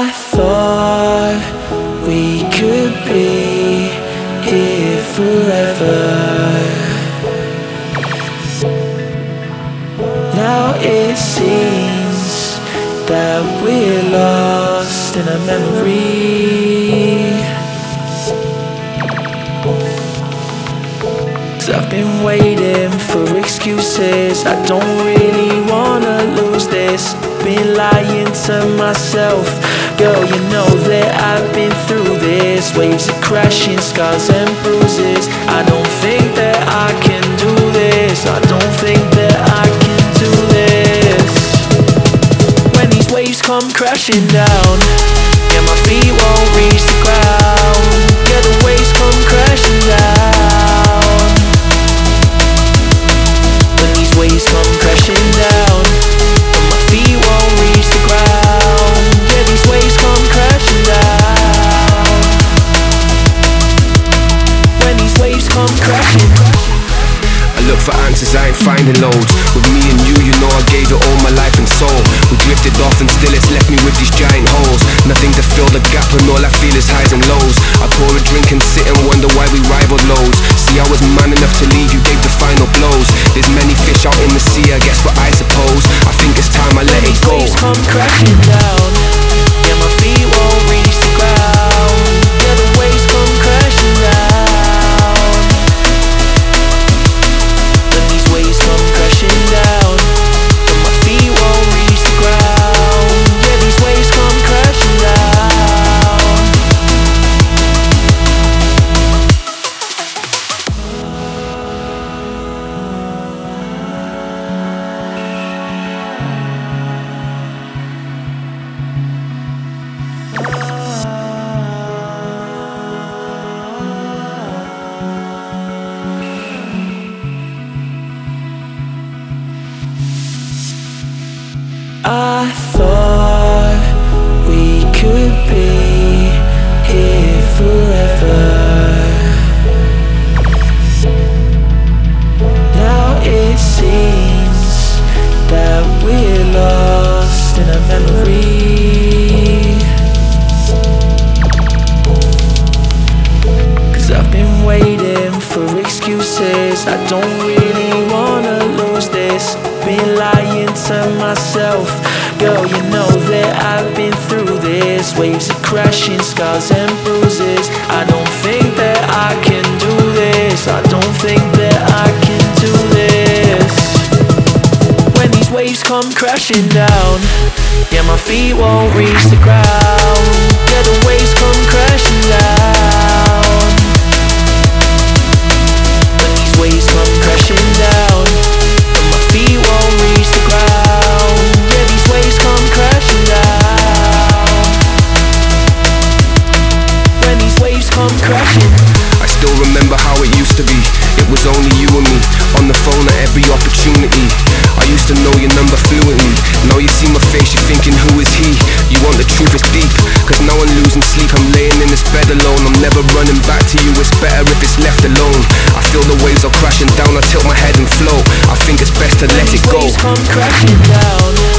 I thought we could be here forever. Now it seems that we're lost in a memory. Cause I've been waiting for excuses. I don't really this. Been lying to myself. Girl, you know that I've been through this. Waves of crashing, scars and bruises. I don't think that I can do this. I don't think that I can do this. When these waves come crashing down, answers, I ain't finding loads. With me and you, you know I gave it all my life and soul. We drifted off and still it's left me with these giant holes. Nothing to fill the gap, and all I feel is highs and lows. I pour a drink and sit and wonder why we rival loads See, I was man I thought we could be here forever. Now it seems that we're lost in a memory. Cause I've been waiting for excuses. I don't really wanna Been lying to myself. Girl, you know that I've been through this. Waves of crashing, scars and bruises. I don't think that I can do this. I don't think that I can do this. When these waves come crashing down, yeah, my feet won't reach the ground. Yeah, the waves come still remember how it used to be. It was only you and me on the phone at every opportunity. I used to know your number fluently. Now you see my face, you're thinking, who is he? You want the truth, it's deep. Cause now I'm losing sleep, I'm laying in this bed alone. I'm never running back to you, it's better if it's left alone. I feel the waves are crashing down, I tilt my head and float. I think it's best to let it go. come crashing down